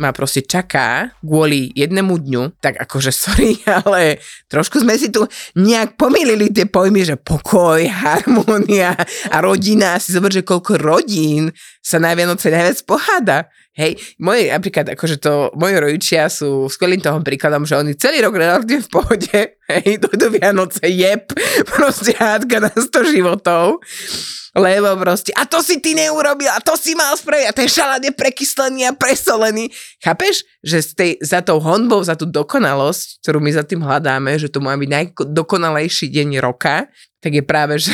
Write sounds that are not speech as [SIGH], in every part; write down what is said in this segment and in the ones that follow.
ma proste čaká kvôli jednému dňu, tak akože [LAUGHS] sorry, ale trošku sme si tu nejak pomýlili tie pojmy, že pokoj, harmónia a rodina. Si zober, že koľko rodín sa na Vianoce najviac poháda. Hej, moje, napríklad, akože to, moji rodičia sú skvelým toho príkladom, že oni celý rok relatívne v pohode, hej, do Vianoce, jeb, [LAUGHS] proste hádka na 100 životov lebo proste, a to si ty neurobil, a to si mal spraviť, a ten šalát je prekyslený a presolený. Chápeš, že z tej, za tou honbou, za tú dokonalosť, ktorú my za tým hľadáme, že to má byť najdokonalejší deň roka, tak je práve, že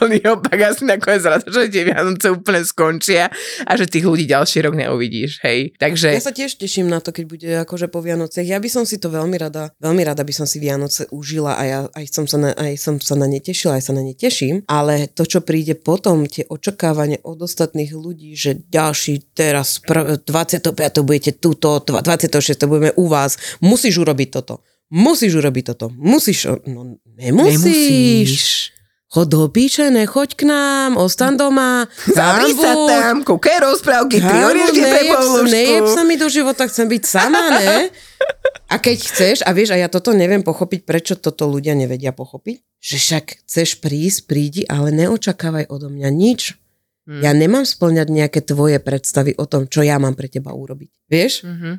úplný opak asi nakoniec rada, že tie Vianoce úplne skončia a že tých ľudí ďalší rok neuvidíš, hej. Takže... Ja sa tiež teším na to, keď bude akože po Vianocech. Ja by som si to veľmi rada, veľmi rada by som si Vianoce užila a ja aj som sa na, aj som sa na ne tešila, aj sa na ne teším, ale to, čo príde potom, tie očakávanie od ostatných ľudí, že ďalší teraz pr- 25. budete tuto, 26. budeme u vás, musíš urobiť toto. Musíš urobiť toto. Musíš, no nemusíš. nemusíš. Chod do píče, nechoď k nám, ostan doma. [LAUGHS] Zavri sa tam, kúkaj rozprávky, tri oriešky pre Nejeb sa mi do života, chcem byť sama, ne? A keď chceš, a vieš, a ja toto neviem pochopiť, prečo toto ľudia nevedia pochopiť, že však chceš prísť, prídi, ale neočakávaj odo mňa nič. Hmm. Ja nemám splňať nejaké tvoje predstavy o tom, čo ja mám pre teba urobiť. Vieš? Mm-hmm.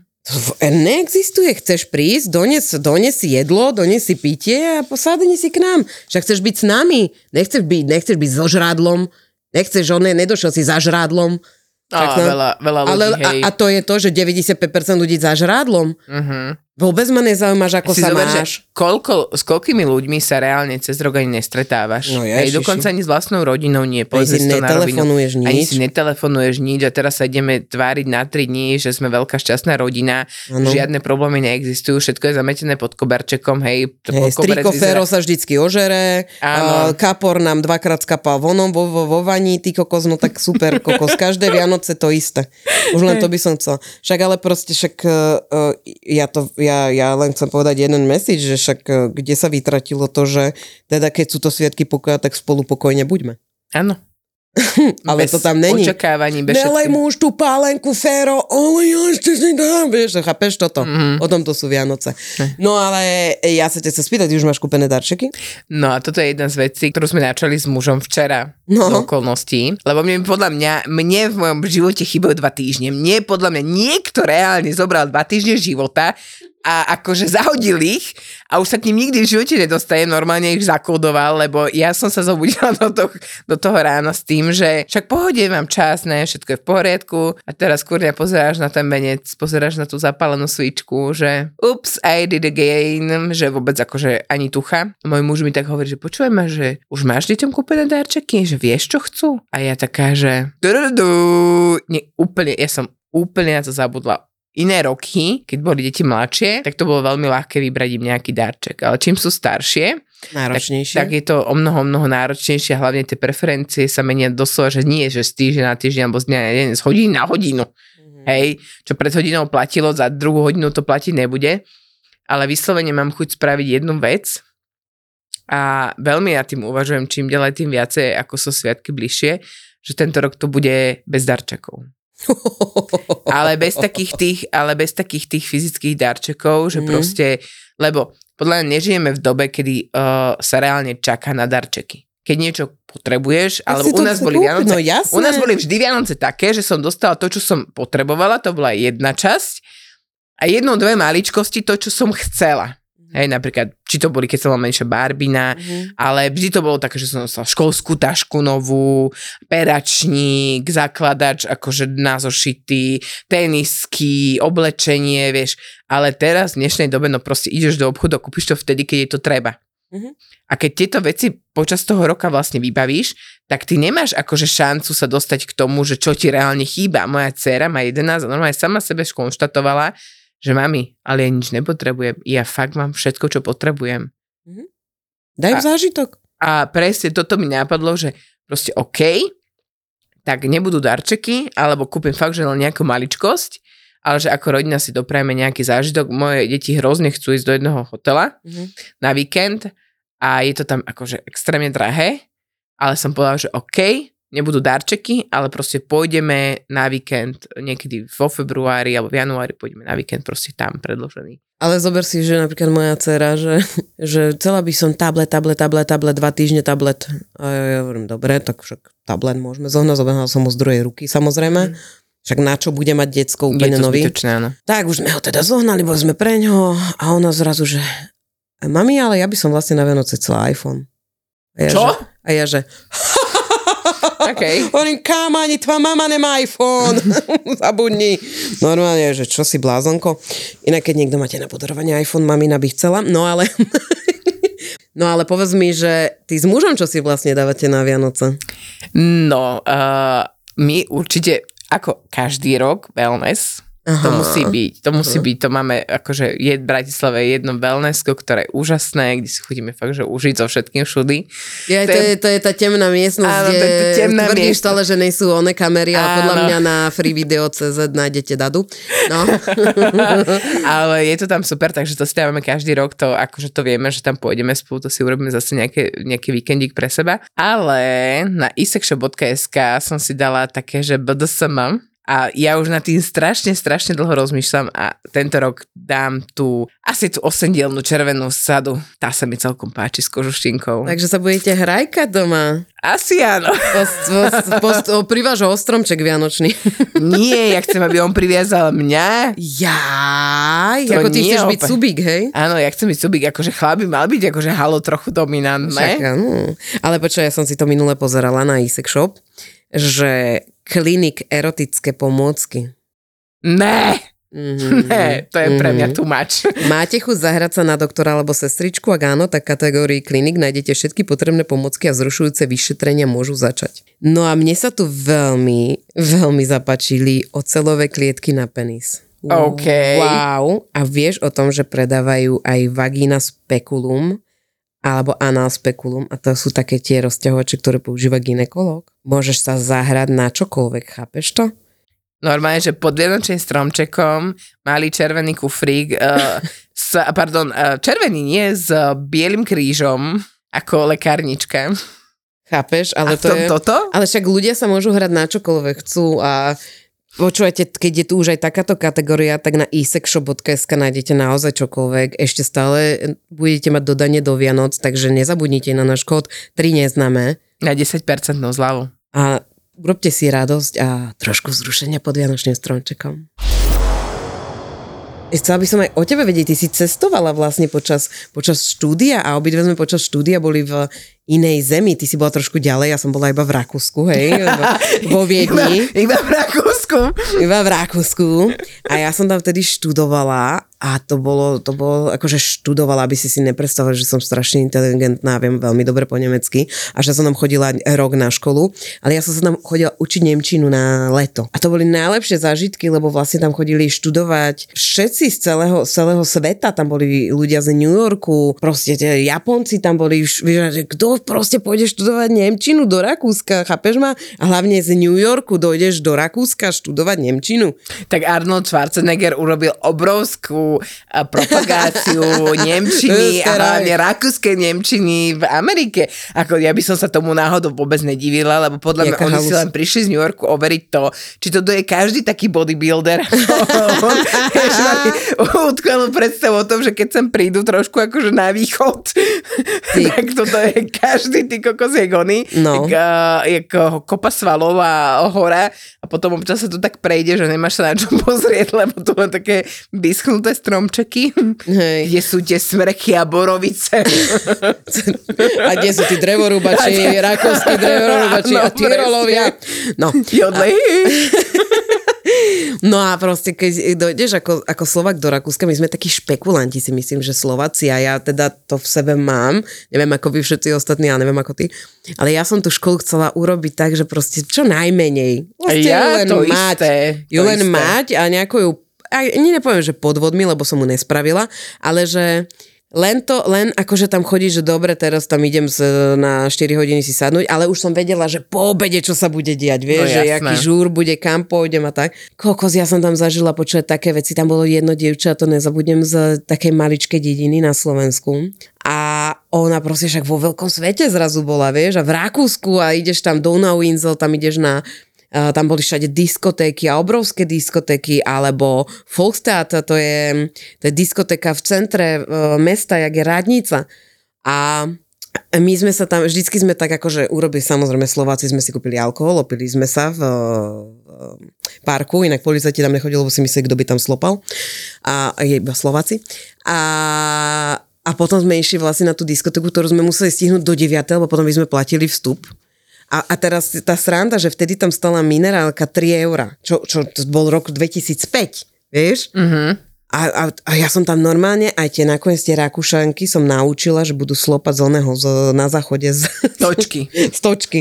Neexistuje. Chceš prísť, dones, dones si jedlo, dones si pitie a posádni si k nám. Však chceš byť s nami. Nechceš byť, nechceš byť so žrádlom. Nechceš, on nedošiel si za žrádlom. A, veľa, veľa ľudí, ale, hej. A, a to je to, že 95% ľudí za žrádlom. Uh-huh. Vôbec ma nezaujímaš, ako si sa zober, máš. Koľko, s koľkými ľuďmi sa reálne cez rok ani nestretávaš. No ja, Hej, dokonca ani s vlastnou rodinou nie. Ani si netelefonuješ nič. Ani si netelefonuješ nič a teraz sa ideme tváriť na tri dní, že sme veľká šťastná rodina. Ano. Žiadne problémy neexistujú, všetko je zametené pod koberčekom. Hej, hej striko vyzerá... sa vždycky ožere, uh, kapor nám dvakrát skapal vonom vo, vo, vo vaní, ty kokos, no tak super [LAUGHS] kokos. Každé Vianoce to isté. Už len to by som chcel. Však ale proste, však uh, ja to ja, ja len chcem povedať jeden message, že však e, kde sa vytratilo to, že teda keď sú to sviatky pokoja, tak spolu pokojne buďme. Áno. [LAUGHS] ale bez to tam není. očakávaní, bez Nelej mu už tú pálenku, féro, ale ja ešte si dám, vieš, chápeš toto? Mm-hmm. O tom to sú Vianoce. No ale ja sa ťa chcem spýtať, už máš kúpené darčeky? No a toto je jedna z vecí, ktorú sme načali s mužom včera no. do okolností, lebo mne podľa mňa, mne v mojom živote chýbajú dva týždne. Mne podľa mňa niekto reálne zobral dva týždne života a akože zahodil ich a už sa k ním nikdy v živote nedostaje, normálne ich zakódoval, lebo ja som sa zobudila [LAUGHS] do toho, do toho rána s tým, že však pohode, mám čas, ne, všetko je v poriadku a teraz kurňa pozeráš na ten menec, pozeráš na tú zapálenú svíčku, že ups, I did again, že vôbec akože ani tucha. Môj muž mi tak hovorí, že počujem ma, že už máš deťom kúpené darčeky, že vieš, čo chcú? A ja taká, že nie, úplne, ja som úplne na to zabudla iné roky, keď boli deti mladšie, tak to bolo veľmi ľahké vybrať im nejaký darček. Ale čím sú staršie, Náročnejšie. Tak, tak je to o mnoho, mnoho náročnejšie hlavne tie preferencie sa menia doslova, že nie, že z týždňa na týždeň alebo z dňa na deň, z hodiny na hodinu. Mm-hmm. Hej, čo pred hodinou platilo, za druhú hodinu to platiť nebude. Ale vyslovene mám chuť spraviť jednu vec a veľmi ja tým uvažujem, čím ďalej tým viacej, ako sú sviatky bližšie, že tento rok to bude bez darčekov [LAUGHS] ale bez takých tých, ale bez takých tých fyzických darčekov, že mm. proste, lebo podľa mňa nežijeme v dobe, kedy uh, sa reálne čaká na darčeky. Keď niečo potrebuješ, alebo u nás, boli Vianoce, no u nás boli vždy Vianoce také, že som dostala to, čo som potrebovala, to bola jedna časť A jednou, dve maličkosti, to, čo som chcela. Hej, napríklad, či to boli, keď som mala menšia barbina, Mhm. ale vždy to bolo také, že som nosila školskú tašku novú, peračník, zakladač, akože na zošity, tenisky, oblečenie, vieš. Ale teraz, v dnešnej dobe, no proste ideš do obchodu a kúpiš to vtedy, keď je to treba. Mhm. A keď tieto veci počas toho roka vlastne vybavíš, tak ty nemáš akože šancu sa dostať k tomu, že čo ti reálne chýba. Moja dcéra má 11 a normálne sama sebe skonštatovala, že mami, ale ja nič nepotrebujem. Ja fakt mám všetko, čo potrebujem. Daj A- zážitok. A presne toto mi napadlo, že proste OK, tak nebudú darčeky, alebo kúpim fakt, že len nejakú maličkosť, ale že ako rodina si doprajeme nejaký zážitok. Moje deti hrozne chcú ísť do jedného hotela Mhm. na víkend a je to tam akože extrémne drahé, ale som povedala, že OK, nebudú darčeky, ale proste pôjdeme na víkend niekedy vo februári alebo v januári pôjdeme na víkend proste tam predložený. Ale zober si, že napríklad moja dcera, že, že chcela by som tablet, tablet, tablet, tablet, dva týždne tablet. A ja, ja hovorím, dobre, tak však tablet môžeme zohnať, zobehnala som mu z druhej ruky, samozrejme. Však na čo bude mať decko úplne nový? zbytočné, áno. Tak už sme ho teda zohnali, boli sme pre ňoho a ona zrazu, že mami, ale ja by som vlastne na Vianoce chcela iPhone. A ja, Čo? Že, a ja, že [LAUGHS] Okay. Hovorím, kámo, ani tvoja mama nemá iPhone. [LAUGHS] Zabudni. Normálne, že čo si blázonko. Inak, keď niekto máte na podarovanie iPhone, mamina by chcela. No ale... [LAUGHS] no ale povedz mi, že ty s mužom čo si vlastne dávate na Vianoce? No, uh, my určite, ako každý rok, wellness, to Aha. musí byť, to musí byť, to máme, akože je v Bratislave jedno wellnessko, ktoré je úžasné, kde si chodíme fakt, že užiť so všetkým všudy. Ja, To to, je- to je tá temná miestnosť, Áno, to je kde tá temná tvrdíš miestnosť. stále, že nie sú one kamery, ale podľa mňa na freevideo.cz nájdete dadu. No. [LAUGHS] Ale je to tam super, takže to si dávame každý rok, to akože to vieme, že tam pôjdeme spolu, to si urobíme zase nejaké, nejaký víkendík pre seba. Ale na isexshop.sk som si dala také, že BDSM, a ja už nad tým strašne, strašne dlho rozmýšľam a tento rok dám tú asi tú osendielnú červenú sadu. Tá sa mi celkom páči s kožuštinkou. Takže sa budete hrajkať doma. Asi áno. Post, post, post, o, priváž ho ostromček vianočný. Nie, ja chcem, aby on priviazal mňa. Jaj, To ako ty chceš byť opäť. subík, hej? Áno, ja chcem byť subík, akože chlap by mal byť akože halo trochu dominantné. Však, áno. Ale počkaj, ja som si to minule pozerala na Isek Shop, že klinik erotické pomôcky. Ne, Mm-hmm. ne, to je pre mňa too much. [LAUGHS] Máte chuť zahrať sa na doktora alebo sestričku? Ak áno, tak v kategórii klinik nájdete všetky potrebné pomocky a zrušujúce vyšetrenia môžu začať. No a mne sa tu veľmi, veľmi zapačili ocelové klietky na penis. OK. Wow. A vieš o tom, že predávajú aj vagina speculum alebo anal speculum a to sú také tie rozťahovače, ktoré používa ginekolog. Môžeš sa zahrať na čokoľvek, chápeš to? Normálne, že pod vianočným stromčekom malý červený kufrík, uh, s, pardon, uh, červený nie, s bielým krížom ako lekárnička. Chápeš? Ale a to je... toto? Ale však ľudia sa môžu hrať na čokoľvek chcú a počúvajte, keď je tu už aj takáto kategória, tak na isexshop.sk nájdete naozaj čokoľvek. Ešte stále budete mať dodanie do Vianoc, takže nezabudnite na náš kód 3 neznáme Na 10% zľavu. a urobte si radosť a trošku vzrušenia pod Vianočným stromčekom. Chcela by som aj o tebe vedieť, ty si cestovala vlastne počas, počas štúdia a obidve sme počas štúdia boli v inej zemi. Ty si bola trošku ďalej, ja som bola iba v Rakúsku, hej, [LAUGHS] vo Viedni. Iba v Rakúsku. Iba v Rakúsku. A ja som tam vtedy študovala a to bolo, to bolo akože študovala, aby si si nepredstavili, že som strašne inteligentná, viem veľmi dobre po nemecky a že som tam chodila rok na školu, ale ja som sa tam chodila učiť Nemčinu na leto. A to boli najlepšie zážitky, lebo vlastne tam chodili študovať všetci z celého, z celého sveta, tam boli ľudia z New Yorku, proste tie Japonci tam boli, vieš, kto proste pôjde študovať Nemčinu do Rakúska, chápeš ma? A hlavne z New Yorku dojdeš do Rakúska študovať Nemčinu. Tak Arnold Schwarzenegger urobil obrovskú a, propagáciu [LAUGHS] Nemčiny a hlavne rakúskej Nemčiny v Amerike. Ako ja by som sa tomu náhodou vôbec nedivila, lebo podľa mňa oni si len prišli z New Yorku overiť to, či to je každý taký bodybuilder. [LAUGHS] Utkvelú predstavu o tom, že keď sem prídu trošku akože na východ, [LAUGHS] tak toto je každý ty kokos je gony, No. jak, uh, jak uh, kopa svalov a hora a potom občas sa to tak prejde, že nemáš sa na čo [LAUGHS] pozrieť, lebo tu len také vyschnuté stromčeky, Hej. kde sú tie smreky a borovice. [LAUGHS] A kde sú tí drevorúbači, rakovskí drevorúbači [LAUGHS] No, a tyrolovia. No. Jodlej. No a proste, keď dojdeš ako, ako Slovak do Rakúska, my sme takí špekulanti, si myslím, že Slováci a ja teda to v sebe mám, neviem ako vy všetci ostatní, ale neviem ako ty, ale ja som tú školu chcela urobiť tak, že proste čo najmenej. Ju Ja? len to mať, isté, ju to len isté. mať a nejako ju, aj, nepoviem, že podvodmi, lebo som mu nespravila, ale že len to, len akože tam chodí, že dobre, teraz tam idem na 4 hodiny si sadnúť, ale už som vedela, že po obede čo sa bude diať, vieš, No že jasné. jaký žúr bude, kam pôjdem a tak. Kokos, ja som tam zažila počuť také veci, tam bolo jedno dievča, to nezabudnem z takej maličkej dediny na Slovensku a ona proste však vo veľkom svete zrazu bola, vieš, a v Rakúsku a ideš tam do Donauinsel, tam ideš na tam boli všade diskotéky a obrovské diskotéky, alebo Volkstadt, to je, to je diskotéka v centre uh, mesta, jak je Radnica. A my sme sa tam, vždycky sme tak akože urobili, samozrejme Slováci sme si kúpili alkohol, opili sme sa v, v parku, inak policajti tam nechodili, lebo si mysleli, kto by tam slopal. A je iba Slováci. A a potom sme išli vlastne na tú diskotéku, ktorú sme museli stihnúť do 9, lebo potom by sme platili vstup. A, a teraz tá sranda, že vtedy tam stala minerálka 3 eurá, čo, čo to bol rok 2005, vieš? Mhm. A, a, a ja som tam normálne, aj tie nakoniec tie Rakúšanky som naučila, že budú slopať z oného z, na záchode z, Točky. z [LAUGHS] točky.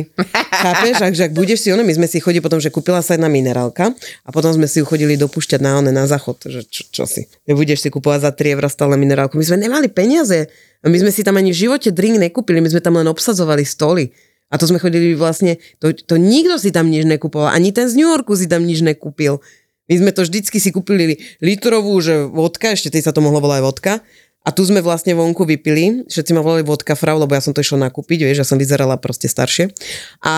Chápeš? A že ak budeš si ono, my sme si chodili potom, že kúpila sa jedna minerálka a potom sme si ju chodili dopúšťať na one na záchod, že čo, čo si. Nebudeš si kupovať za 3 eurá stále minerálku. My sme nemali peniaze. My sme si tam ani v živote drink nekúpili, my sme tam len obsadzovali stoly. A to sme chodili vlastne, to, to nikto si tam nič nekupoval, ani ten z New Yorku si tam nič nekúpil. My sme to vždycky si kúpili litrovú, že vodka, ešte tej sa to mohlo volať vodka. A tu sme vlastne vonku vypili, všetci ma volali vodka frau, lebo ja som to išla nakúpiť, vieš, ja som vyzerala proste staršie. A,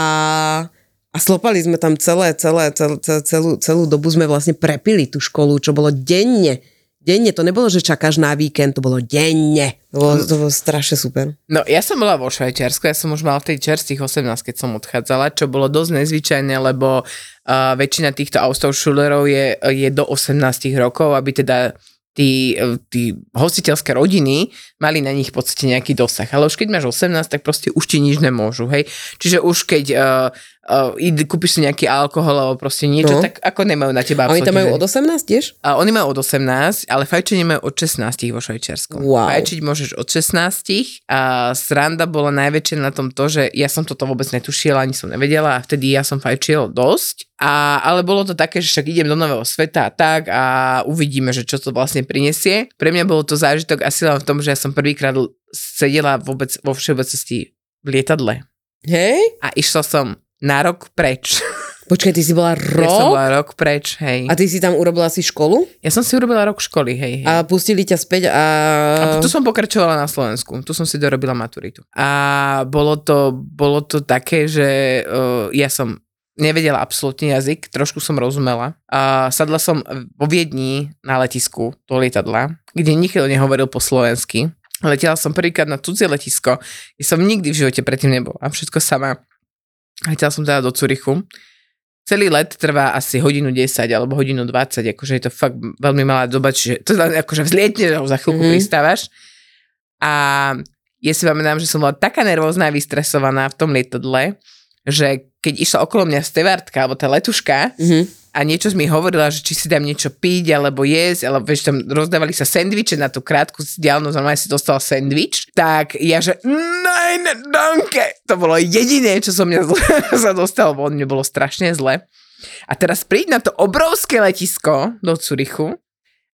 a slopali sme tam celé, celé, celé, celú, celú dobu sme vlastne prepili tú školu, čo bolo denne. Denne, to nebolo, že čakáš na víkend, to bolo denne. To bolo, to bolo strašne super. No, ja som bola vo Švajčiarsku, ja som už mala v tej čerstvých 18, keď som odchádzala, čo bolo dosť nezvyčajné, lebo uh, väčšina týchto Austauschschülerov je, je do 18 rokov, aby teda tí, eh, tí hostiteľské rodiny mali na nich v podstate nejaký dosah. Ale už keď máš 18, tak proste už ti nič nemôžu, hej. Čiže už keď uh, uh, id, kúpiš si nejaký alkohol alebo proste niečo, No. tak ako nemajú na teba oni tam majú od 18 tiež? a oni majú od 18, ale fajčenie majú od 16 vo Švajčiarsku. Wow. Fajčiť môžeš od 16 a sranda bola najväčšia na tom to, že ja som toto vôbec netušila, ani som nevedela a vtedy ja som fajčil dosť. A, ale bolo to také, že však idem do nového sveta a tak a uvidíme, že čo to vlastne prinesie. Pre mňa bolo to zážitok asi len v tom, že ja som prvýkrát sedela vôbec vo všeobecnosti v lietadle Hej? a išla som na rok preč. Počkaj, ty si bola [LAUGHS] Ja som rok? bola rok preč, hej. A ty si tam urobila si školu? Ja som si urobila rok školy, hej. hej. A pustili ťa späť a... A tu som pokračovala na Slovensku. Tu som si dorobila maturitu. A bolo to, bolo to také, že uh, ja som nevedela absolútne jazyk, trošku som rozumela. A sadla som vo Viedni na letisku do lietadla, kde nikto nehovoril po slovensky. Letela som prvýkrát na cudzie letisko, kde som nikdy v živote predtým nebola. A všetko sama. Letela som teda do Curychu. Celý let trvá asi hodinu 10 alebo hodinu 20, akože je to fakt veľmi malá doba, čiže to akože vzlietne, že za chvíľku Mhm. mm-hmm. pristávaš. A ja si pamätám, že som bola taká nervózna a vystresovaná v tom lietadle, že keď išla okolo mňa stevardka alebo tá letuška Mhm. A niečo mi hovorila, že či si dám niečo piť alebo jesť, alebo vieš, tam rozdávali sa sendviče na tú krátku vzdialenosť, normálne si dostala sendvič, tak ja, že nein, danke. To bolo jediné, čo som mňa [LAUGHS] sa dostalo, bo mne bolo strašne zle. A teraz príď na to obrovské letisko do Curychu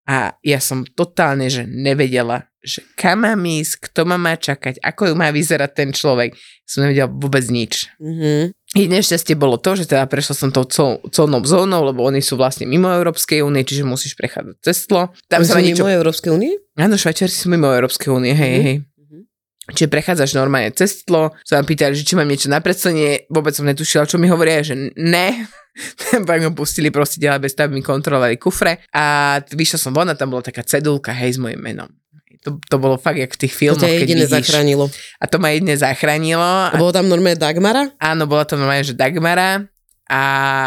a ja som totálne, že nevedela, že kam mám ísť, kto ma má čakať, ako ju má vyzerať ten človek. Som nevedela vôbec nič. Mhm. Jediné šťastie bolo to, že teda prešla som tou cel, colnou zónou, lebo oni sú vlastne mimo Európskej únie, čiže musíš prechádzať cez tlo. Tam sú niečo... mimo Európskej únie? Áno, Švajčiari sú mimo Európskej únie, hej, Mhm. hej. Čiže prechádzaš normálne cez tlo, sa vám pýtali, že či mám niečo na predstavenie, vôbec som netušila, čo mi hovoria, že ne. [LAUGHS] Pak ma pustili proste ďalej bez toho, aby mi kontrolovali kufre. A vyšla som von a tam bola taká cedulka, hej, s mojim menom. To, to bolo fakt jak v tých To filmoch, ťa keď vidíš. zachránilo. A to ma jedine zachránilo. A bolo tam normálne Dagmara? áno, bola to normálne, že Dagmara a,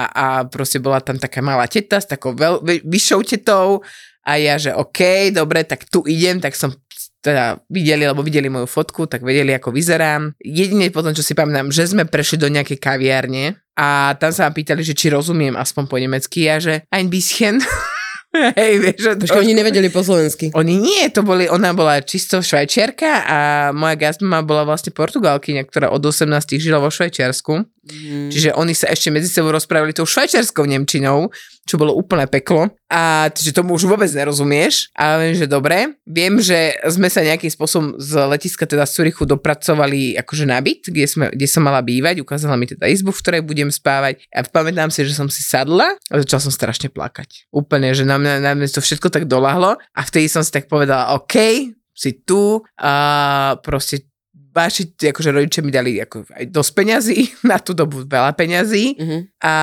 a proste bola tam taká malá teta s takou veľ, vy- vyššou tetou a ja, že OK, dobre, tak tu idem, tak som teda videli, lebo videli moju fotku, tak vedeli, ako vyzerám. Jedine potom, čo si pamätám, že sme prešli do nejakej kaviárne a tam sa ma pýtali, že či rozumiem aspoň po nemecky a že ein bisschen. [LAUGHS] [LAUGHS] Hej, vieš, to- Počkaj, oni nevedeli po slovensky. oni nie, to boli, ona bola čisto švajčiarka a moja gastmama bola vlastne portugalkyňa, ktorá od 18 žila vo Švajčiarsku. Mm. Čiže oni sa ešte medzi sebou rozprávali tou švajčiarskou nemčinou, čo bolo úplné peklo. A čiže tomu už vôbec nerozumieš. A viem, že dobre. Viem, že sme sa nejakým spôsobom z letiska teda z Zurichu dopracovali akože na byt, kde, sme, kde som mala bývať. Ukázala mi teda izbu, v ktorej budem spávať. A pamätám si, že som si sadla a začala som strašne plakať. Úplne, že na mňa, na mňa to všetko tak dolahlo. A vtedy som si tak povedala, OK, si tu a proste vaši akože rodičia mi dali ako aj dosť peňazí, [LAUGHS] na tú dobu veľa peňazí Mhm. a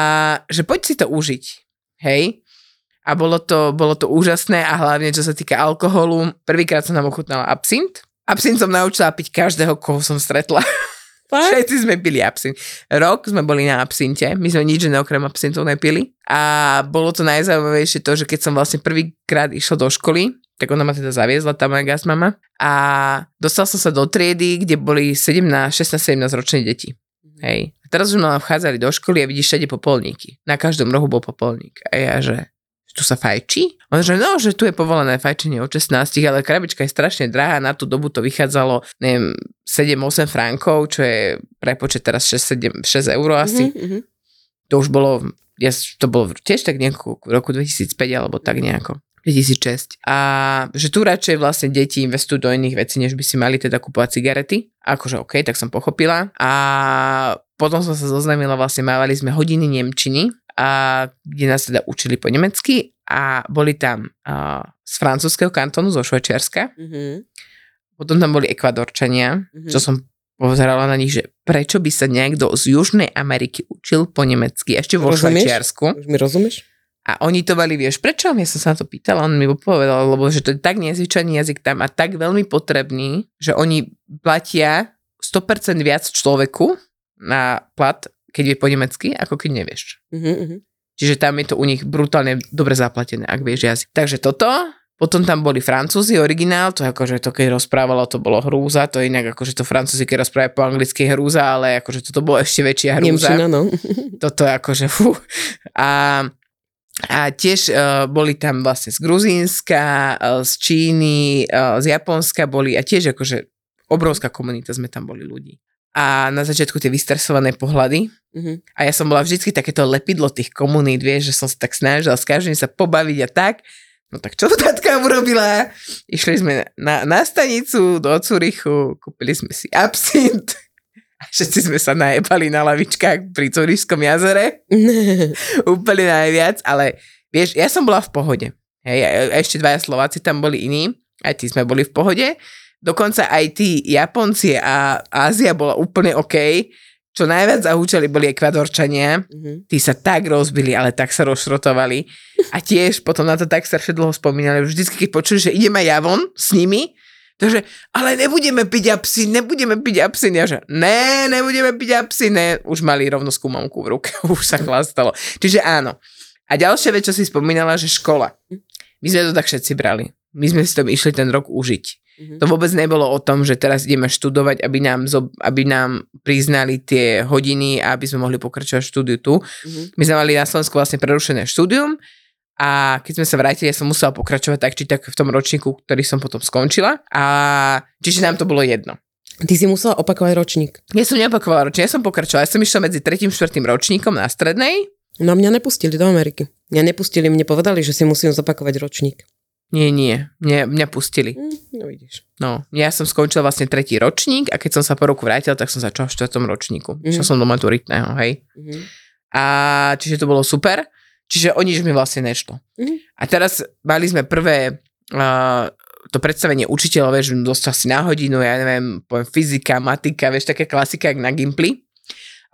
že poď si to užiť, hej. A bolo to, bolo to úžasné a hlavne čo sa týka alkoholu, prvýkrát som nám ochutnala absint. Absint som naučila piť každého, koho som stretla. [LAUGHS] Fakt? Všetci sme pili absint. Rok sme boli na absinte, my sme nič iné okrem absintov nepili. A bolo to najzaujímavejšie to, že keď som vlastne prvýkrát išla do školy, tak ona ma teda zaviezla, tá moja gastmama. A dostal som sa do triedy, kde boli 17, 16-17 ročné deti. Hej. A teraz už ma vchádzali do školy a vidíš všade popolníky. Na každom rohu bol popolník. A ja, že tu sa fajčí? On že no, že tu je povolené fajčenie od 16, ale krabička je strašne drahá, na tú dobu to vychádzalo, neviem, 7-8 frankov, čo je prepočet teraz 6, 7, 6 eur asi. Mhm, mhm. To už bolo, ja, to bolo tiež tak nejako v roku 2005 alebo tak nejako. 2006. A že tu radšej vlastne deti investujú do iných vecí, než by si mali teda kúpovať cigarety. Akože OK, tak som pochopila. A potom som sa zoznámila, vlastne mávali sme hodiny Nemčiny, a kde nás teda učili po nemecky a boli tam a, z francúzského kantónu, zo Švajčiarska. Mhm. Potom tam boli Ekvadorčania, Mhm. čo som pozerala na nich, že prečo by sa niekto z Južnej Ameriky učil po nemecky, ešte vo? Švajčiarsku. Už mi rozumieš? A oni to mali, vieš, prečo? Ja som sa na to pýtala, on mi povedal, lebo že to je tak nezvyčajný jazyk tam a tak veľmi potrebný, že oni platia 100% viac človeku na plat, keď je po nemecky, ako keď nevieš. Mhm, mhm. Čiže tam je to u nich brutálne dobre zaplatené, ak vieš jazyk. Takže toto, potom tam boli Francúzi, originál, to akože to keď rozprávalo, to bolo hrúza, to inak akože to Francúzi, keď rozprávajú po anglicky hrúza, ale akože toto bolo ešte väčšia hrúza Nemčina, no. toto je akože fú. A, a tiež uh, boli tam vlastne z Gruzínska, uh, z Číny, uh, z Japonska boli a tiež akože obrovská komunita sme tam boli ľudí. A na začiatku tie vystresované pohľady. Mhm. A ja som bola vždycky takéto lepidlo tých komunít, vieš, že som sa tak snažila s každým sa pobaviť a tak. No tak čo tatka urobila? Išli sme na, na stanicu do Curychu, kúpili sme si absint. [LAUGHS] Všetci sme sa najebali na lavičkách pri Curišskom jazere [LAUGHS] úplne najviac, ale vieš, ja som bola v pohode. Hej, a ešte dvaja Slováci tam boli iní, aj tí sme boli v pohode. Dokonca aj tí Japonci a Ázia bola úplne OK. Čo najviac zahúčali boli Ekvadorčania. Mhm. Tí sa tak rozbili, ale tak sa rozšrotovali. A tiež potom na to tak strašne dlho spomínali. Vždycky, keď počuli, že ideme ja von s nimi, takže, ale nebudeme piť absin, nebudeme piť absin. Ja že, ne, nebudeme piť absin, ne. Už mali rovno skúmamku v ruke, [LAUGHS] už sa chlastalo. Čiže áno. A ďalšia vec, čo si spomínala, že škola. My sme to tak všetci brali. My sme si to išli ten rok užiť. Mhm. To vôbec nebolo o tom, že teraz ideme študovať, aby nám, zo- aby nám priznali tie hodiny a aby sme mohli pokračovať štúdiu tu. Mhm. My sme mali na Slovensku vlastne prerušené štúdium a keď sme sa vrátili, ja som musela pokračovať tak či tak v tom ročníku, ktorý som potom skončila. A čiže nám to bolo jedno. Ty si musela opakovať ročník. Ja som neopakovala ročník, ja som pokračovala. Ja som išla medzi 3. a 4. ročníkom na strednej. No mňa nepustili do Ameriky. Mňa nepustili, mne povedali, že si musím zopakovať ročník. Nie, nie, mňa, mňa pustili. Hm, no vidíš. No, ja som skončila vlastne tretí ročník a keď som sa po roku vrátila, tak som začala v štvrtom ročníku. Mhm. Išla som do maturitného, hej. Mhm. A čiže to bolo super. Čiže o nič mi vlastne nešlo. Mhm. A teraz mali sme prvé uh, to predstavenie učiteľov, vieš, dostal si na hodinu, ja neviem, poviem fyzika, matika, vieš, také klasika, jak na Gimply.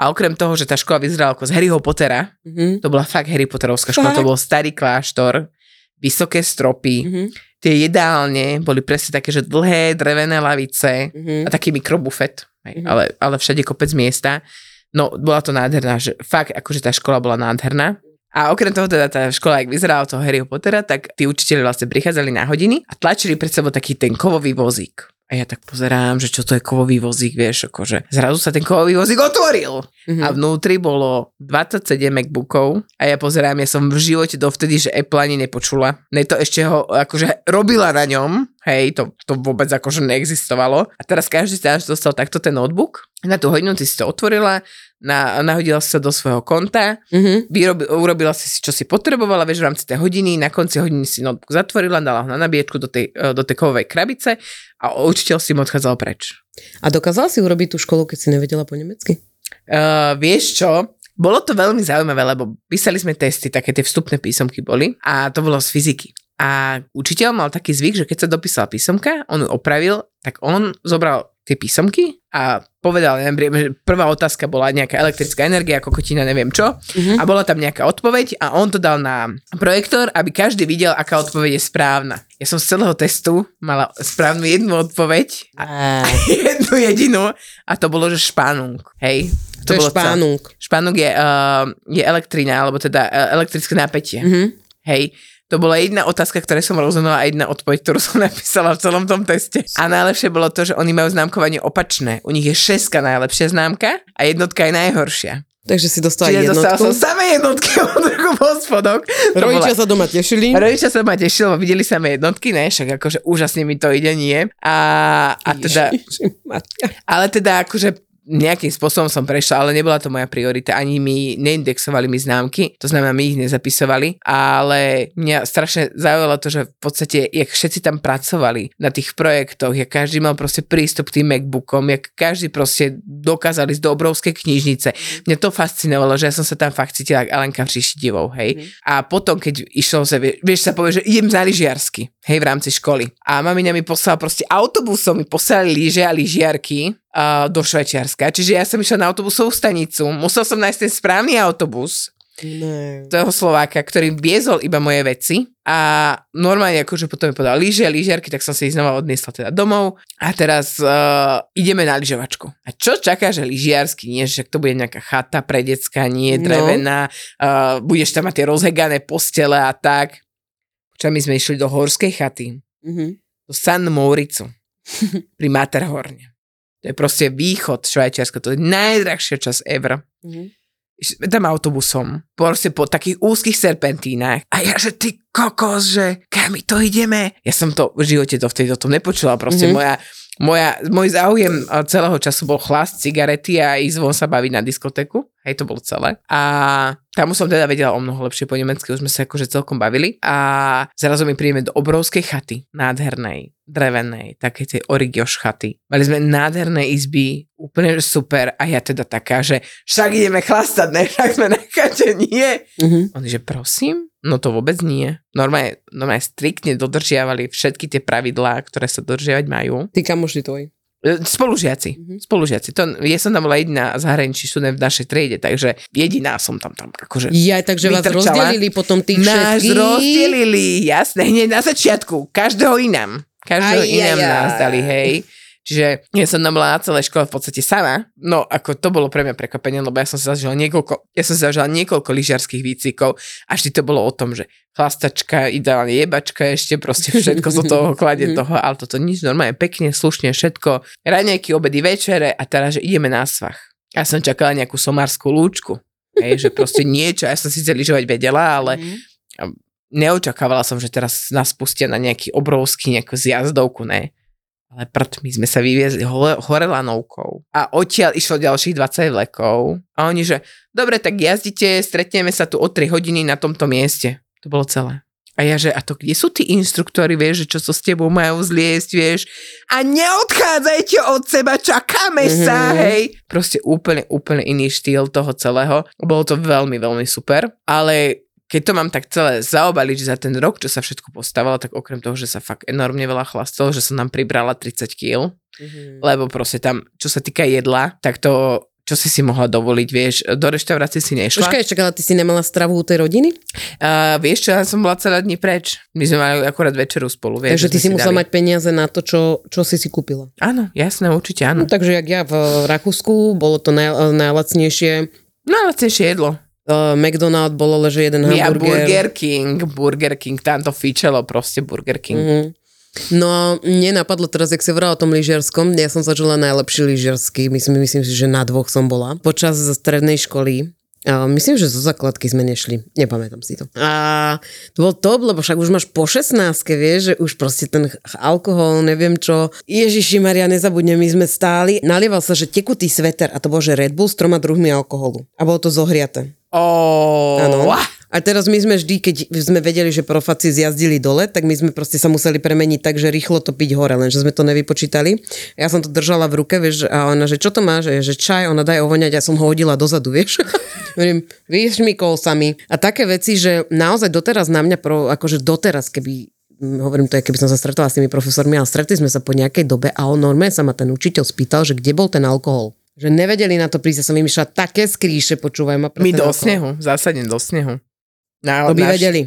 A okrem toho, že tá škola vyzerala ako z Harryho Pottera, Mhm. to bola fakt Harry Potterovská škola, to bol starý kláštor, vysoké stropy, Mhm. tie jedálne boli presne také, že dlhé drevené lavice Mhm. a taký mikrobufet, Mhm. ale, ale všade kopec miesta. No, bola to nádherná, že fakt, akože tá škola bola nádherná. A okrem toho teda tá škola, ak vyzerala od toho Harryho Pottera, tak tí učiteľi vlastne prichádzali na hodiny a tlačili pred sebou taký ten kovový vozík. A ja tak pozerám, že čo to je kovový vozík, vieš, akože zrazu sa ten kovový vozík otvoril. Mhm. A vnútri bolo 27 MacBookov a ja pozerám, ja som v živote dovtedy, že Apple ani nepočula. Ne to ešte ho akože robila na ňom, hej, to, to vôbec akože neexistovalo. A teraz každý sa dostal takto ten notebook. Na tú hodinu ty si to otvorila, na, nahodila si sa do svojho konta, Mhm. vyrobi, urobila si si, čo si potrebovala, vieš, v rámci tej hodiny, na konci hodiny si notebook zatvorila, dala ho na nabíjačku do tej, e, do tej kovovej krabice a učiteľ si mu odchádzal preč. A dokázala si urobiť tú školu, keď si nevedela po nemecky? Uh, vieš čo? Bolo to veľmi zaujímavé, lebo písali sme testy, také tie vstupné písomky boli a to bolo z fyziky. A učiteľ mal taký zvyk, že keď sa dopísala písomka, on ju opravil, tak on zobral tie písomky a povedal, neviem, že prvá otázka bola nejaká elektrická energia, ako kotina, neviem čo, Mhm. a bola tam nejaká odpoveď a on to dal na projektor, aby každý videl, aká odpoveď je správna. Ja som z celého testu mala správnu jednu odpoveď a [LAUGHS] jednu jedinú a to bolo, že špánung. Hej? to je bolo celé. špánung. Špánung je, uh, je elektrina, alebo teda uh, elektrické napätie. Mhm. Hej. To bola jedna otázka, ktoré som rozumela a jedna odpoveď, ktorú som [LAUGHS] napísala v celom tom teste. A najlepšie bolo to, že oni majú známkovanie opačné. U nich je šeska najlepšia známka a jednotka je najhoršia. Takže si dostala Čiže dostala jednotku. som samé jednotky [LAUGHS] od spodok. To Rodičia bola- sa doma tešili. Rodičia sa ma tešili, lebo videli samé jednotky, ne? Však akože úžasne mi to ide, nie? A, a teda, Ježišimaria. ale teda akože nejakým spôsobom som prešla, ale nebola to moja priorita. Ani mi neindexovali mi známky, to znamená, my ich nezapisovali, ale mňa strašne zaujalo to, že v podstate, jak všetci tam pracovali na tých projektoch, jak každý mal proste prístup k tým MacBookom, jak každý proste dokázali ísť do obrovskej knižnice. Mňa to fascinovalo, že ja som sa tam fakt cítila ako Alenka Všíšidivou, hej. A potom, keď išlo sa, vie- vieš, sa povie, že idem na lyžiarsky, hej, v rámci školy. A mamina mi poslala proste autobusom, mi poslali lyže a lyžiarky uh, do Švajčiarska. Čiže ja som išla na autobusovú stanicu, musel som nájsť ten správny autobus Ne. toho Slováka, ktorý viezol iba moje veci a normálne akože potom mi podal lyže, lyžiarky, tak som si ich znova odniesla teda domov a teraz uh, ideme na lyžovačku. A čo čaká, že lyžiarsky, nie, že to bude nejaká chata pre decka, nie, No. drevená, uh, budeš tam mať tie rozhegané postele a tak. Čo my sme išli do horskej chaty, Mhm. do San Mouricu [LAUGHS] pri Matterhorne. To je proste východ Švajčiarska, to je najdrahšia časť ever. Mhm. Išli tam autobusom, proste po takých úzkých serpentínach. A ja, že ty kokos, že kam to ideme? Ja som to v živote to vtedy o tom nepočula. Proste Mhm. mm-hmm. moja, moja, môj záujem a celého času bol chlast, cigarety a ísť von sa baviť na diskotéku. Hej, to bolo celé. A tam už som teda vedela o mnoho lepšie po nemecky, už sme sa akože celkom bavili. A zrazu mi prídeme do obrovskej chaty, nádhernej, drevenej, také tie origioš chaty. Mali sme nádherné izby, úplne super. A ja teda taká, že však ideme chlastať, ne? Však sme na chate, nie? Mhm. Oni, že prosím? No to vôbec nie. Normálne, normálne striktne dodržiavali všetky tie pravidlá, ktoré sa dodržiavať majú. Tí kamoši tvoji. E, Spolužiaci. Mhm. Spolužiaci. To, ja som tam bola jediná zahraničí študent v našej triede, takže jediná som tam tam akože Ja, takže vás Vytrčala. rozdelili potom tých Nás všetkých. rozdelili, jasné, hneď na začiatku. Každého inám. Každého Aj, inám aj, aj. nás dali, hej. Čiže ja som tam bola na celej škole v podstate sama. No, ako to bolo pre mňa prekvapenie, lebo ja som si zažila niekoľko, ja som si zažila niekoľko lyžiarských výcvikov a vždy to bolo o tom, že chlastačka, ideálne jebačka ešte, proste všetko zo toho kladie [LAUGHS] toho, ale toto nič normálne, pekne, slušne, všetko. Raňajky, obedy, večere a teraz, že ideme na svach. Ja som čakala nejakú somárskú lúčku. Hej, že proste [LAUGHS] niečo, ja som síce lyžovať vedela, ale Mhm. neočakávala som, že teraz nás pustia na nejaký obrovský nejakú zjazdovku, ne. Ale prd, my sme sa vyviezli hore, hore lanovkou a odtiaľ išlo ďalších 20 vlekov a oni, že dobre, tak jazdite, stretneme sa tu o 3 hodiny na tomto mieste. To bolo celé. A ja, že a to kde sú tí inštruktori, vieš, že čo so s tebou majú zliesť, vieš? A neodchádzajte od seba, čakáme mm-hmm. sa, Mhm. hej. Proste úplne, úplne iný štýl toho celého. Bolo to veľmi, veľmi super, ale keď to mám tak celé zaobaliť za ten rok, čo sa všetko postavilo, tak okrem toho, že sa fakt enormne veľa chlastalo, že som nám pribrala 30 kg, Mhm. lebo proste tam, čo sa týka jedla, tak to čo si si mohla dovoliť, vieš, do reštaurácie si nešla. Počkaj, čak, ale ty si nemala stravu u tej rodiny? Uh, vieš čo, ja som bola celé dni preč. My sme mali akorát večeru spolu, vieš. Takže že ty si musela dali. mať peniaze na to, čo, čo si si kúpila. Áno, jasné, určite No, áno. takže jak ja v Rakúsku, bolo to naj, najlacnejšie. No, tiež jedlo. Uh, McDonald bolo leže jeden Ja hamburger. Burger King, Burger King, tam to fičelo proste Burger King. Mhm. No mne napadlo teraz, jak si hovorila o tom lyžiarskom, ja som zažila najlepší lyžiarsky, myslím, myslím si, že na dvoch som bola. Počas strednej školy myslím, že zo základky sme nešli. Nepamätám si to. A to bol top, lebo však už máš po 16, vieš, že už proste ten alkohol, neviem čo. Ježiši Maria, nezabudnem, my sme stáli. Nalieval sa, že tekutý sveter a to bol, že Red Bull s troma druhmi alkoholu. A bolo to zohriaté. Oh, Áno. A teraz my sme vždy, keď sme vedeli, že profaci zjazdili dole, tak my sme proste sa museli premeniť tak, že rýchlo to piť hore, lenže sme to nevypočítali. Ja som to držala v ruke, vieš, a ona, že čo to má, že, že čaj, ona daj ovoňať, ja som ho hodila dozadu, vieš. [LAUGHS] Hovorím, vyšmikol sa mi. A také veci, že naozaj doteraz na mňa, pro, akože doteraz, keby mm, hovorím to, je, keby som sa stretla s tými profesormi, ale stretli sme sa po nejakej dobe a on normálne sa ma ten učiteľ spýtal, že kde bol ten alkohol. Že nevedeli na to prísť, ja som vymýšľala také skríše, počúvaj ma. My do alkohol. snehu, zásadne do snehu. Na, To by náš- vedeli.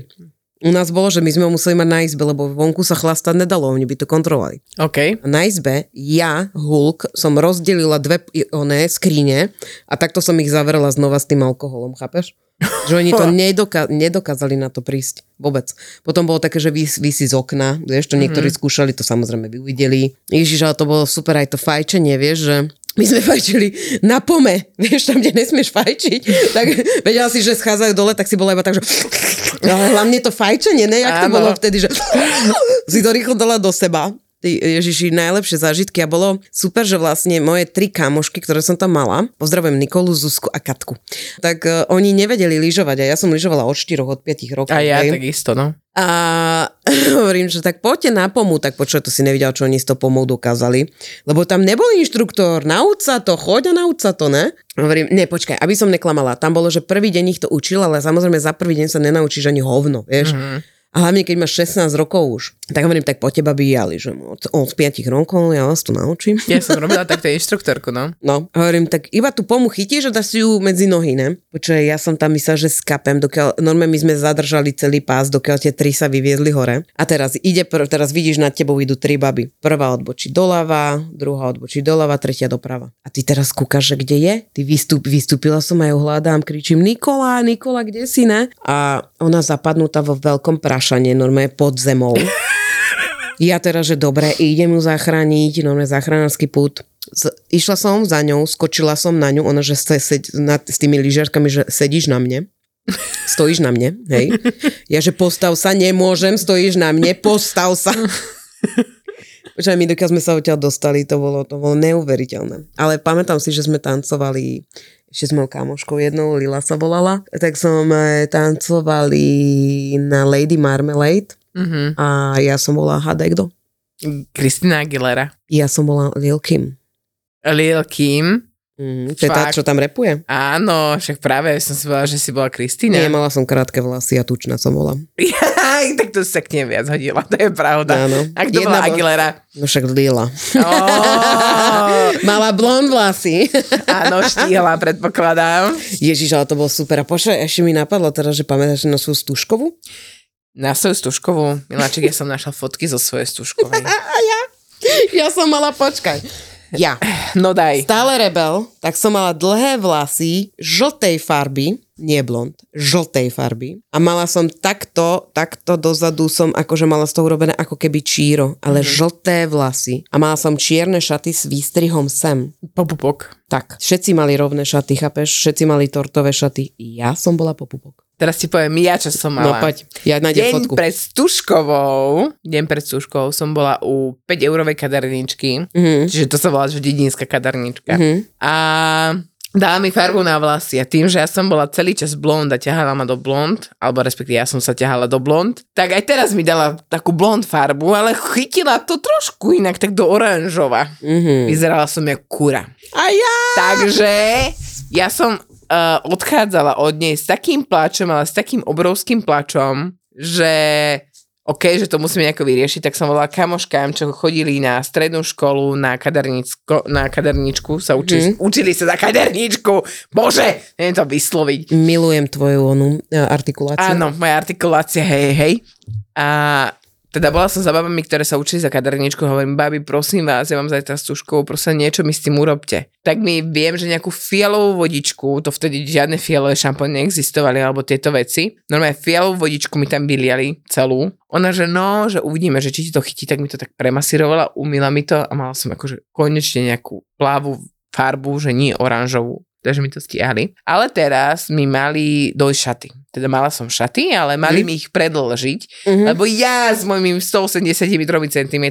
U nás bolo, že my sme ho museli mať na izbe, lebo vonku sa chlastať nedalo, oni by to kontrolovali. OK. A na izbe ja, Hulk, som rozdelila dve oné skríne a takto som ich zavrela znova s tým alkoholom, chápeš? Že oni to [LAUGHS] nedoka- nedokázali na to prísť vôbec. Potom bolo také, že vys- vysí z okna, vieš, to niektorí Mhm. skúšali, to samozrejme by uvideli. Ježiš, ale to bolo super aj to fajčenie, vieš, že my sme fajčili na pome, vieš, tam, kde nesmieš fajčiť, tak vedela si, že schádzajú dole, tak si bola iba tak, že ale hlavne to fajčenie, ne, jak to Áno. bolo vtedy, že si to rýchlo dala do seba. Ježiši, najlepšie zážitky a bolo super, že vlastne moje tri kamošky, ktoré som tam mala, pozdravujem Nikolu, Zuzku a Katku, tak uh, oni nevedeli lyžovať a ja som lyžovala od 4, od 5 rokov. A ja hej. takisto, no. A [LAUGHS] hovorím, že tak poďte na pomu, tak počuj, to si nevidel, čo oni s tou pomou dokázali. Lebo tam nebol inštruktor, nauč sa to, choď a nauč sa to, ne? Hovorím, ne, počkaj, aby som neklamala. Tam bolo, že prvý deň ich to učil, ale samozrejme za prvý deň sa nenaučíš ani hovno, vieš. Mm-hmm. A hlavne, keď máš 16 rokov už. Tak hovorím, tak po teba by jali, že od, od 5 rokov ja vás to naučím. Ja som robila takto inštruktorku, no. No, hovorím, tak iba tú pomu chytíš a dáš si ju medzi nohy, ne? Počkaj, ja som tam myslela, že skapem, dokiaľ, normálne my sme zadržali celý pás, dokiaľ tie tri sa vyviezli hore. A teraz ide, prv, teraz vidíš nad tebou idú tri baby. Prvá odbočí doľava, druhá odbočí doľava, tretia doprava. A ty teraz kúkaš, že kde je? Ty vystup, vystúpila som a ju hľadám, kričím Nikola, Nikola, kde si, ne? A ona zapadnutá vo veľkom prašane, normálne pod zemou. [LAUGHS] Ja teraz, že dobre, idem ju zachrániť, normálne záchranársky put. Z, išla som za ňou, skočila som na ňu, ona, že se, se, nad, s tými lyžiarkami, že sedíš na mne. Stojíš na mne, hej. Ja, že postav sa, nemôžem, stojíš na mne, postav sa. [LAUGHS] Že my, dokiaľ sme sa odtiaľ dostali, to bolo, to bolo neuveriteľné. Ale pamätám si, že sme tancovali ešte s mojou kamoškou jednou, Lila sa volala, tak sme tancovali na Lady Marmalade Mhm. a ja som bola hádaj kto? Kristina Aguilera. Ja som bola Lil Kim. Lil Kim. Mm, to je tá, čo tam repuje? Áno, však práve som si povedala, že si bola Kristina. Nie, mala som krátke vlasy a tučná som bola. [LAUGHS] Aj, tak to sa k nej viac hodila, to je pravda. Áno. A kto Jedna bola Aguilera? No však Lila. Oh, [LAUGHS] Mala blond vlasy. [LAUGHS] áno, štíhla, predpokladám. Ježiš, ale to bolo super. A počkaj, ešte mi napadlo teraz, že pamätáš na svoju stužkovú? Na svoju stužkovú, Miláček, ja som našla fotky zo svojej stužkovej. [LAUGHS] Ja som mala, počkaj. Ja. No daj. Stále rebel, tak som mala dlhé vlasy, žltej farby, nie blond, žltej farby. A mala som takto, takto dozadu som akože mala z toho urobené ako keby číro, ale mm-hmm. žlté vlasy. A mala som čierne šaty s výstrihom sem. Popupok. Tak, všetci mali rovné šaty, chápeš? Všetci mali tortové šaty. Ja som bola popupok. Teraz ti poviem ja, čo som No mala. poď, ja nájdem Deň fotku. pred Stužkovou, deň pred Stužkovou som bola u 5 eurovej kaderničky, Mhm. čiže to sa volá, že dedinská kadernička. Mhm. A dala mi farbu na vlasy a tým, že ja som bola celý čas blond a ťahala ma do blond, alebo respektíve ja som sa ťahala do blond, tak aj teraz mi dala takú blond farbu, ale chytila to trošku inak, tak do oranžova. Mhm. Vyzerala som jak kura. A ja! Takže ja som uh, odchádzala od nej s takým pláčom, ale s takým obrovským pláčom, že OK, že to musíme nejako vyriešiť, tak som volala kamoškám, čo chodili na strednú školu, na, na kaderničku, sa učili, mm. učili sa za kaderníčku. Bože, neviem to vysloviť. Milujem tvoju onu e, artikuláciu. Áno, moja artikulácia, hej, hej. A teda bola som za babami, ktoré sa učili za kaderníčku, hovorím, babi, prosím vás, ja mám zajtra stužkou, prosím, niečo mi s tým urobte. Tak mi viem, že nejakú fialovú vodičku, to vtedy žiadne fialové šampóny neexistovali, alebo tieto veci. Normálne fialovú vodičku mi tam vyliali celú. Ona, že no, že uvidíme, že či ti to chytí, tak mi to tak premasírovala, umila mi to a mala som akože konečne nejakú plávu farbu, že nie oranžovú takže mi to stiahli. Ale teraz mi mali dojsť šaty. Teda mala som šaty, ale mali mm. mi ich predlžiť, mm-hmm. lebo ja s mojimi 183 cm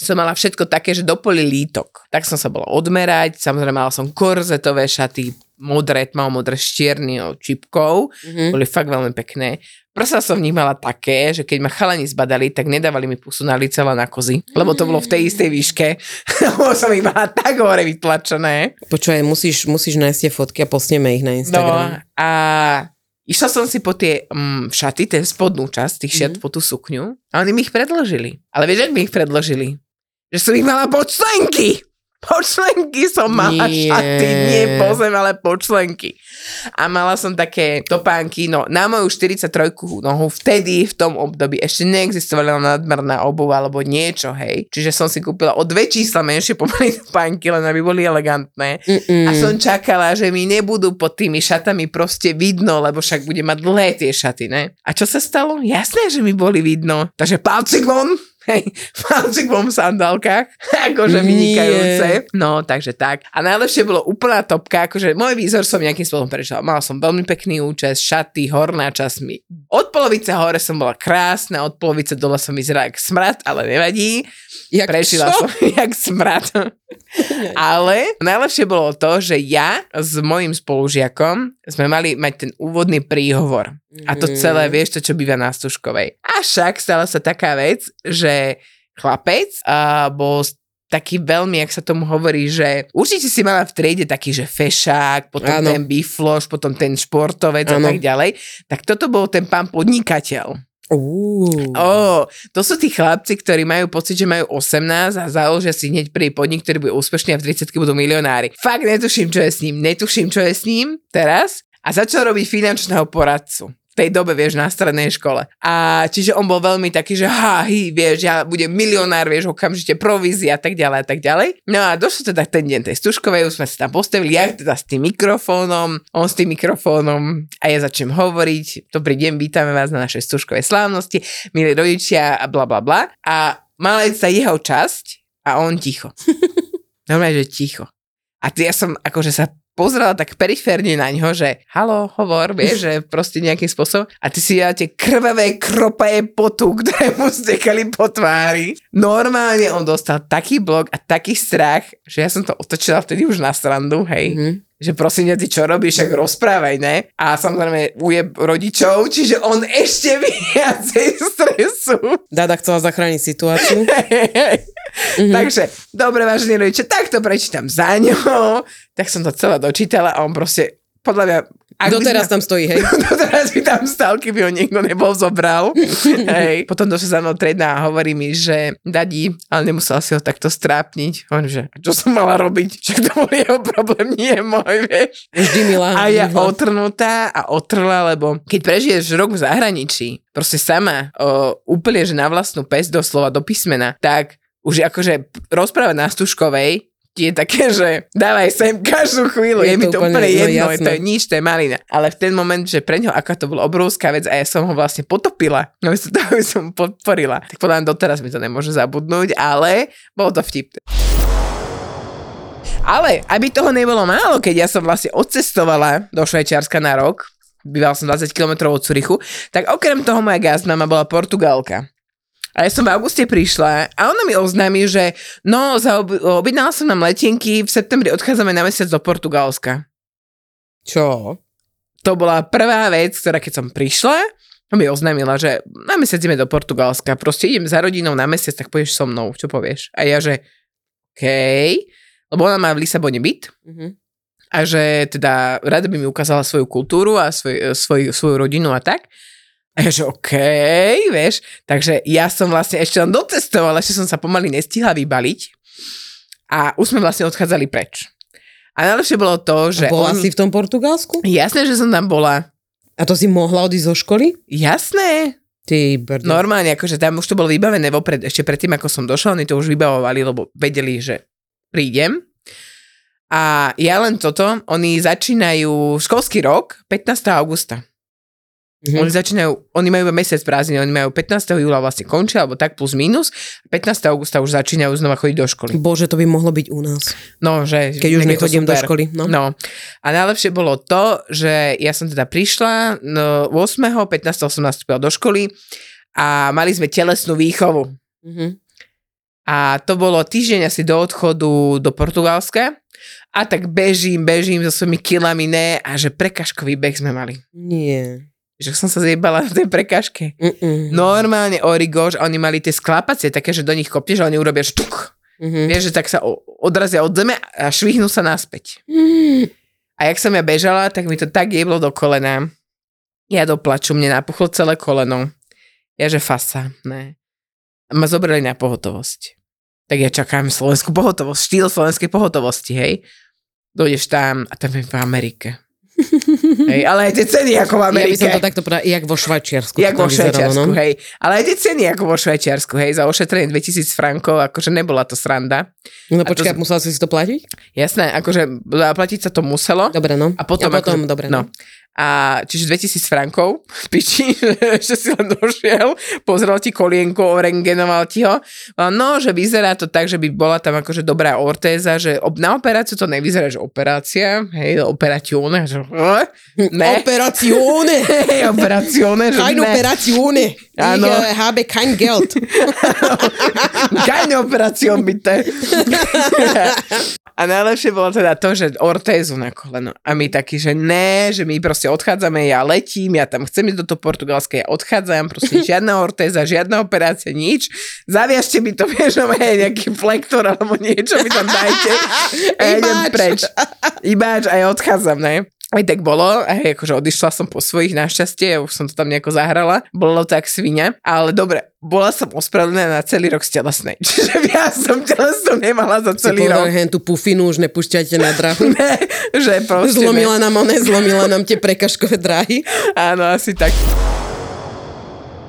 som mala všetko také, že dopoli lítok. Tak som sa bola odmerať, samozrejme mala som korzetové šaty, modré, tmavo-modré s čiernou čipkou, mm-hmm. boli fakt veľmi pekné. Prsa som v nich mala také, že keď ma chalani zbadali, tak nedávali mi pusu na lice, ale na kozy, lebo to bolo v tej istej výške. [LAUGHS] lebo som ich mala tak hore vytlačené. Počúvaj, musíš, musíš nájsť tie fotky a posneme ich na Instagram. No a išla som si po tie um, šaty, ten spodnú časť tých šiat mm. po tú sukňu a oni mi ich predložili. Ale vieš, ak mi ich predložili? Že som ich mala počlenky počlenky som mala nie. šaty, nie pozem, ale počlenky. A mala som také topánky, no na moju 43 nohu vtedy, v tom období, ešte neexistovala nadmerná obuv alebo niečo, hej. Čiže som si kúpila o dve čísla menšie pomaly [LAUGHS] topánky, len aby boli elegantné. Mm-mm. A som čakala, že mi nebudú pod tými šatami proste vidno, lebo však bude mať dlhé tie šaty, ne? A čo sa stalo? Jasné, že mi boli vidno. Takže palcik von, Hej, v palčikovom sandálkach, [LAUGHS] akože vynikajúce. No, takže tak. A najlepšie bolo úplná topka, akože môj výzor som nejakým spôsobom prešiel. Mala som veľmi pekný účes, šaty, horná časť mi. Od polovice hore som bola krásna, od polovice dole som vyzerala jak smrad, ale nevadí. Jak Prešila čo? som [LAUGHS] jak smrad. ale najlepšie bolo to, že ja s mojim spolužiakom sme mali mať ten úvodný príhovor. A to celé, vieš, to, čo býva na Stužkovej. A však stala sa taká vec, že chlapec uh, bol taký veľmi, jak sa tomu hovorí, že určite si mala v triede taký, že fešák, potom ano. ten bifloš, potom ten športovec ano. a tak ďalej. Tak toto bol ten pán podnikateľ. Uh. Oh, to sú tí chlapci, ktorí majú pocit, že majú 18 a založia si hneď prvý podnik, ktorý bude úspešný a v 30 budú milionári. Fakt netuším, čo je s ním. Netuším, čo je s ním teraz. A začal robiť finančného poradcu tej dobe, vieš, na strednej škole. A čiže on bol veľmi taký, že ha, hy, vieš, ja budem milionár, vieš, okamžite provízia a tak ďalej a tak ďalej. No a došlo teda ten deň tej stužkovej, už sme sa tam postavili, ja teda s tým mikrofónom, on s tým mikrofónom a ja začnem hovoriť, dobrý deň, vítame vás na našej stužkovej slávnosti, milí rodičia a bla bla bla. A mala sa jeho časť a on ticho. [LAUGHS] Normálne, že ticho. A ja som akože sa pozrela tak periférne na ňo, že halo, hovor, vieš, že [LAUGHS] proste nejakým spôsobom a ty si ja tie krvavé kropaje potu, ktoré mu stekali po tvári. Normálne on dostal taký blok a taký strach, že ja som to otočila vtedy už na strandu, hej. Mm-hmm že prosím ty čo robíš, však rozprávaj, ne? A samozrejme ujeb rodičov, čiže on ešte [LAUGHS] viacej stresu. Dada chcela zachrániť situáciu. [LAUGHS] mm-hmm. Takže, dobre, vážení rodiče, tak to prečítam za ňo. Tak som to celé dočítala a on proste, podľa mňa... Ak doteraz tam stojí, hej? [LAUGHS] doteraz by tam stal, keby ho niekto nebol zobral. [LAUGHS] hej. Potom došla za mnou tredná a hovorí mi, že dadí, ale nemusela si ho takto strápniť. On že, čo som mala robiť? Však to bol jeho problém, nie môj, vieš. Vždy milá. A ja otrnutá a otrla, lebo keď prežiješ rok v zahraničí, proste sama, o, úplne, že na vlastnú pes doslova do písmena, tak už akože rozprávať na Stužkovej je také, že dávaj sem každú chvíľu, je, je mi to úplne, úplne no jedno, no, to je nič, to je malina. Ale v ten moment, že pre ňo aká to bola obrovská vec a ja som ho vlastne potopila, [LAUGHS] no to by som podporila, tak podľa mňa doteraz mi to nemôže zabudnúť, ale bolo to vtipné. Ale aby toho nebolo málo, keď ja som vlastne odcestovala do Švajčiarska na rok, býval som 20 km od Curychu, tak okrem toho moja gazdmama bola Portugalka. A ja som v auguste prišla a ona mi oznámi, že no, objednala som nám letenky, v septembri odchádzame na mesiac do Portugalska. Čo? To bola prvá vec, ktorá keď som prišla, mi oznámila, že na mesiac ideme do Portugalska, proste idem za rodinou na mesiac, tak pôjdeš so mnou, čo povieš? A ja, že OK, lebo ona má v Lisabone byt mm-hmm. a že teda rada by mi ukázala svoju kultúru a svoj, svoj, svoju rodinu a tak. A ja že okej, vieš. Takže ja som vlastne ešte len dotestovala, ešte som sa pomaly nestihla vybaliť. A už sme vlastne odchádzali preč. A najlepšie bolo to, že Bola on... si v tom Portugalsku? Jasné, že som tam bola. A to si mohla odísť zo školy? Jasné. Ty brďo. Normálne, akože tam už to bolo vybavené vopred, ešte predtým, ako som došla, oni to už vybavovali, lebo vedeli, že prídem. A ja len toto, oni začínajú školský rok 15. augusta. Mhm. Oni začínajú, oni majú iba mesiac prázdnin, oni majú 15. júla vlastne končia, alebo tak plus minus. 15. augusta už začínajú znova chodiť do školy. Bože, to by mohlo byť u nás. No, že... Keď už nechodím do školy. No. No. A najlepšie bolo to, že ja som teda prišla no, 8. 15. som nastúpila do školy a mali sme telesnú výchovu. Mhm. A to bolo týždeň asi do odchodu do Portugalska. A tak bežím, bežím so svojimi kilami, ne, a že prekažkový beh sme mali. Nie. Že som sa zjebala na tej prekažke. Mm-mm. Normálne origož, oni mali tie sklápacie, také, že do nich kopneš a oni urobia štuk. Mhm. Vieš, že tak sa odrazia od zeme a švihnú sa naspäť. Mm. A jak som ja bežala, tak mi to tak jeblo do kolena. Ja do plaču, mne napuchlo celé koleno. Ja že fasa, ne. A ma zobrali na pohotovosť. Tak ja čakám slovenskú pohotovosť, štýl slovenskej pohotovosti, hej. Dojdeš tam a tam je v Amerike. Hej, ale aj tie ceny ako v Ja by Amerike. som to takto povedala, jak vo Švajčiarsku. Jak to vo vyzeralo, Švajčiarsku, no. hej. Ale aj tie ceny ako vo Švajčiarsku, hej. Za ošetrenie 2000 frankov, akože nebola to sranda. No to počkaj, z- musela si si to platiť? Jasné, akože zaplatiť sa to muselo. Dobre, no. A potom, a potom ako, dobre, no. A čiže 2000 frankov piči, [LAUGHS] že si len došiel, pozrel ti kolienko, orengenoval ti ho. No, že vyzerá to tak, že by bola tam akože dobrá ortéza, že na operáciu to nevyzerá, že operácia, hej, operacione, že ne, Operazione! [LAUGHS] hej, operacione, že Keine ne. Áno. Ich äh, habe kein Geld. [LAUGHS] keine operácion bitte. A najlepšie bolo teda to, že ortézu na koleno. A my takí, že ne, že my proste odchádzame, ja letím, ja tam chcem ísť do toho Portugalska, ja odchádzam, proste [LAUGHS] žiadna ortéza, žiadna operácia, nič. Zaviažte mi to, [LAUGHS] vieš, no, hej, nejaký flektor alebo niečo mi tam dajte. [LAUGHS] A ja idem preč. Ibač a ja odchádzam, ne? Aj tak bolo, a hej, akože odišla som po svojich našťastie, ja už som to tam nejako zahrala, bolo tak svinia, ale dobre, bola som ospravedlnená na celý rok z telesnej, [LAUGHS] čiže ja som telesnú nemala za celý povedal, rok. hen tú pufinu už nepúšťajte na drahu. [LAUGHS] Ne, že proste Zlomila nám one, zlomila nám tie prekažkové dráhy. Ne. Áno, asi tak.